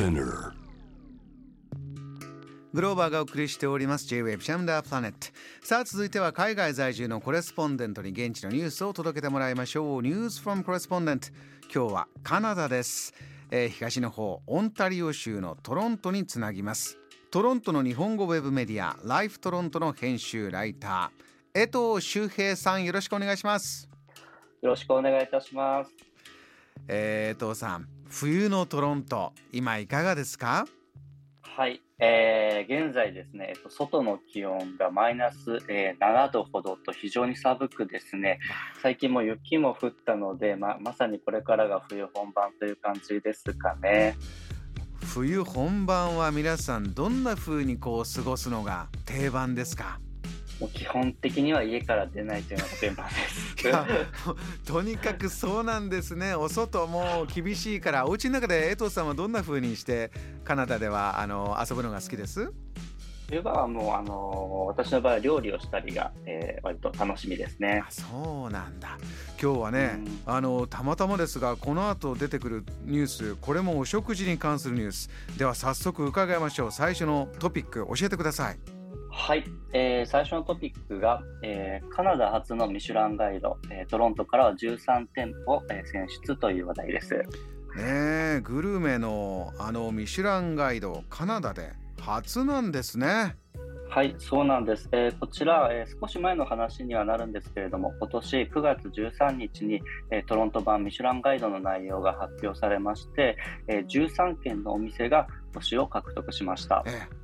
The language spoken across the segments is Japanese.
Spinner. グローバーがお送りしております。J-Wave JAM THE PLANET さあ続いては海外在住のコレスポンデントに現地のニュースを届けてもらいましょう。 News from Correspondent 今日はカナダです、えー、東の方オンタリオ州のトロントにつなぎます。トロントの日本語ウェブメディアライフトロントの編集ライター。江藤修平さんよろしくお願いします。よろしくお願いいたします。えー、江藤さん、冬のトロント、今いかがですか？はい、えー、現在ですね、えっと、外の気温がマイナス、えー、7度ほどと非常に寒くですね、最近も雪も降ったので、ままさにこれからが冬本番という感じですかね。冬本番は皆さんどんな風にこう過ごすのが定番ですか？もう基本的には家から出ないというのがテーマです。とにかくそうなんですね。お外も厳しいから、お家の中で江藤さんはどんな風にしてカナダではあの遊ぶのが好きです？冬場はもうあの私の場合は料理をしたりが、えー、割と楽しみですね。そうなんだ。今日はね、うん、あのたまたまですがこの後出てくるニュースこれもお食事に関するニュースでは早速伺いましょう。最初のトピック教えてください。はい、えー、最初のトピックが、えー、カナダ初のミシュランガイド、えー、トロントからは13店舗、えー、選出という話題です。ねグルメのあのミシュランガイドカナダで初なんですね。はい、そうなんです。えー、こちら、えー、少し前の話にはなるんですけれども、今年9月13日に、えー、トロント版ミシュランガイドの内容が発表されまして、え13件のお店が星を獲得しました。えで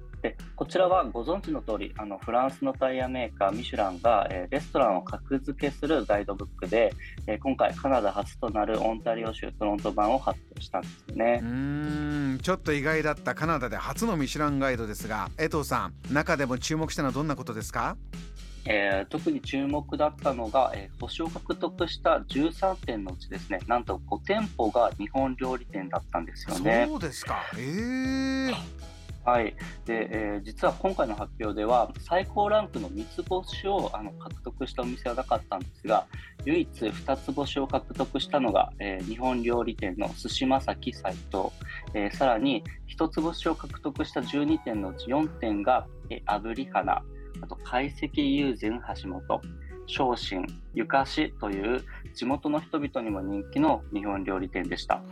こちらはご存知の通りありフランスのタイヤメーカーミシュランが、えー、レストランを格付けするガイドブックで、えー、今回カナダ初となるオンタリオ州トロント版を発表したんですね。うん。ちょっと意外だったカナダで初のミシュランガイドですが江藤さん中でも注目したのはどんなことですか？えー、特に注目だったのが、えー、星を獲得した13店のうちですねなんと5店舗が日本料理店だったんですよね。そうですか、えーはい、で、えー、実は今回の発表では最高ランクの3つ星をあの獲得したお店はなかったんですが唯一2つ星を獲得したのが、えー、日本料理店の寿司正樹斎藤、えー、さらに1つ星を獲得した12店のうち4店が、えー、炙り花あと懐石友禅橋本昇進ゆかしという地元の人々にも人気の日本料理店でした。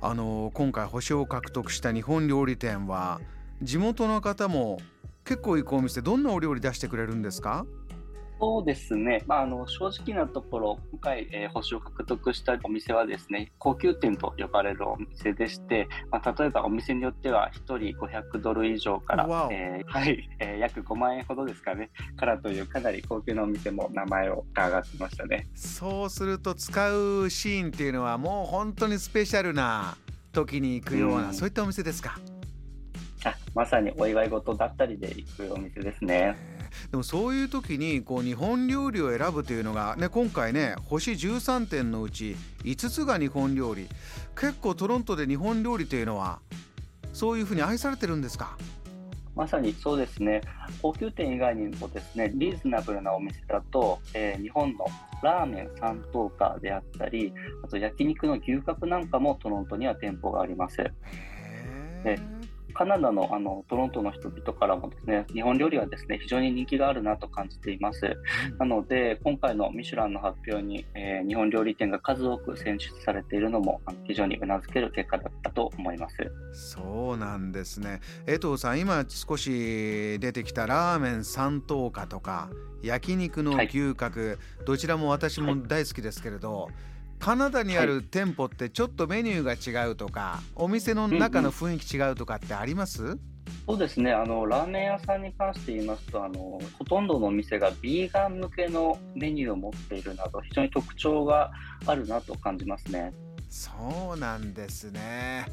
あの今回星を獲得した日本料理店は地元の方も結構行くお店どんなお料理出してくれるんですか？そうですね、まあ、あの正直なところ、今回、えー、星を獲得したお店はですね高級店と呼ばれるお店でして、まあ、例えばお店によっては1人500ドル以上から、えー、はいえー、約5万円ほどですかね、からというかなり高級なお店も名前を上がってましたね。そうすると、使うシーンっていうのは、もう本当にスペシャルな時に行くような、うん、そういったお店ですか？あまさにお祝い事だったりで行くお店ですね。でもそういう時にこう日本料理を選ぶというのが、ね、今回ね星13点のうち5つが日本料理。結構トロントで日本料理というのはそういうふうに愛されてるんですか？まさにそうですね。高級店以外にもですねリーズナブルなお店だと、えー、日本のラーメン三等価であったりあと焼肉の牛角なんかもトロントには店舗があります。でカナダのあのトロントの人々からもですね日本料理はですね非常に人気があるなと感じています、うん、なので今回のミシュランの発表に、えー、日本料理店が数多く選出されているのも非常にうなずける結果だったと思います。そうなんですね。江藤さん今少し出てきたラーメン三等価とか焼肉の牛角、はい、どちらも私も大好きですけれど、はいカナダにある店舗ってちょっとメニューが違うとか、お店の中の雰囲気違うとかってあります、うんうんそうですね。あのラーメン屋さんに関して言いますとあのほとんどのお店がビーガン向けのメニューを持っているなど非常に特徴があるなと感じますね。そうなんですね、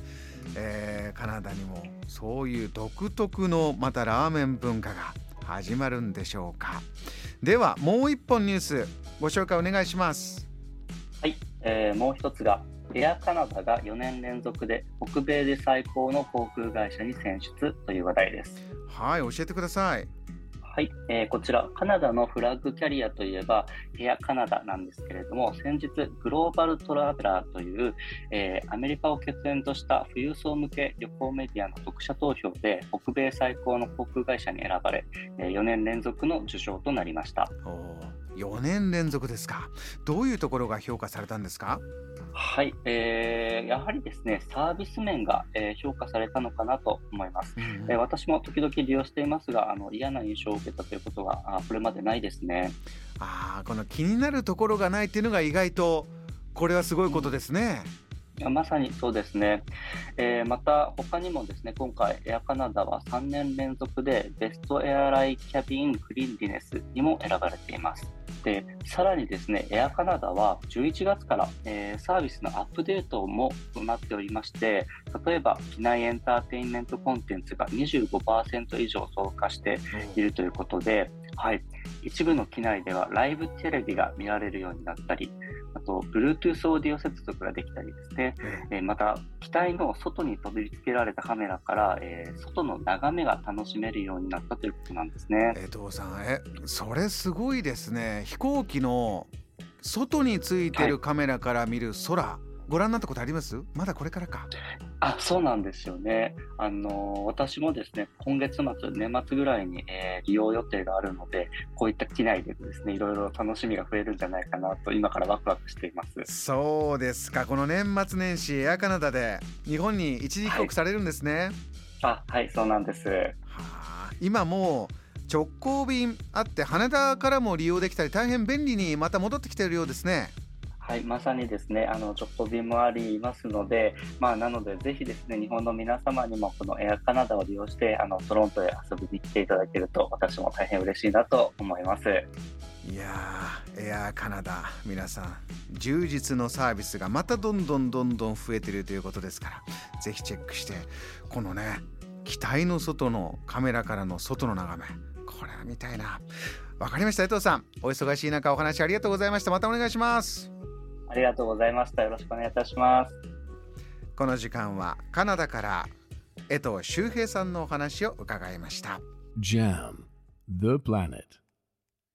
えー、カナダにもそういう独特のまたラーメン文化が始まるんでしょうか。ではもう一本ニュースご紹介お願いします。はい、えー、もう一つがエアカナダが4年連続で北米で最高の航空会社に選出という話題です。はい、教えてください。はい、えー、こちら、カナダのフラッグキャリアといえば、エアカナダなんですけれども、先日、グローバルトラベラーという、えー、アメリカを拠点とした富裕層向け旅行メディアの読者投票で、北米最高の航空会社に選ばれ、えー、4年連続の受賞となりました。4年連続ですか。どういうところが評価されたんですかはい、えー、やはりですね、サービス面が、えー、評価されたのかなと思います、うん、えー、私も時々利用していますが、あの嫌な印象を受けたということがあこれまでないですね。あこの気になるところがないっていうのが意外とこれはすごいことですね。うんまさにそうですね、えー、また他にもですね今回エアカナダは3年連続でベストエアライキャビンクリンディネスにも選ばれています。でさらにですねエアカナダは11月から、えー、サービスのアップデートも行っておりまして例えば機内エンターテインメントコンテンツが25%以上増加しているということで、はい、一部の機内ではライブテレビが見られるようになったりあと Bluetooth オーディオ接続ができたりですね、えー、また機体の外に取り付けられたカメラから、えー、外の眺めが楽しめるようになったということなんですね。江藤さんえそれすごいですね。飛行機の外についてるカメラから見る空、はいご覧になったことあります？まだこれからか。あそうなんですよね。あの私もですね、今月末、年末ぐらいに、えー、利用予定があるので、こういった機内でですね、いろいろ楽しみが増えるんじゃないかなと、今からワクワクしています。そうですか、この年末年始、エアカナダで日本に一時帰国されるんですね。はい、あはい、そうなんです。はあ、今もう直行便あって羽田からも利用できたり大変便利にまた戻ってきているようですね。はい、まさにですね、あの直行便もありますので、まあ、なので、ぜひですね、日本の皆様にもこのエアカナダを利用して、あのトロントへ遊びに来ていただけると、私も大変嬉しいなと思います。いやエアカナダ、皆さん、充実のサービスがまたどんどんどんどん増えているということですから、ぜひチェックして、このね、機体の外のカメラからの外の眺め、これは見たいな。わかりました、江藤さん。お忙しい中、お話ありがとうございました。またお願いします。ありがとうございました。よろしくお願いいたします。この時間はカナダから江藤修平さんのお話を伺いました。JAM The Planet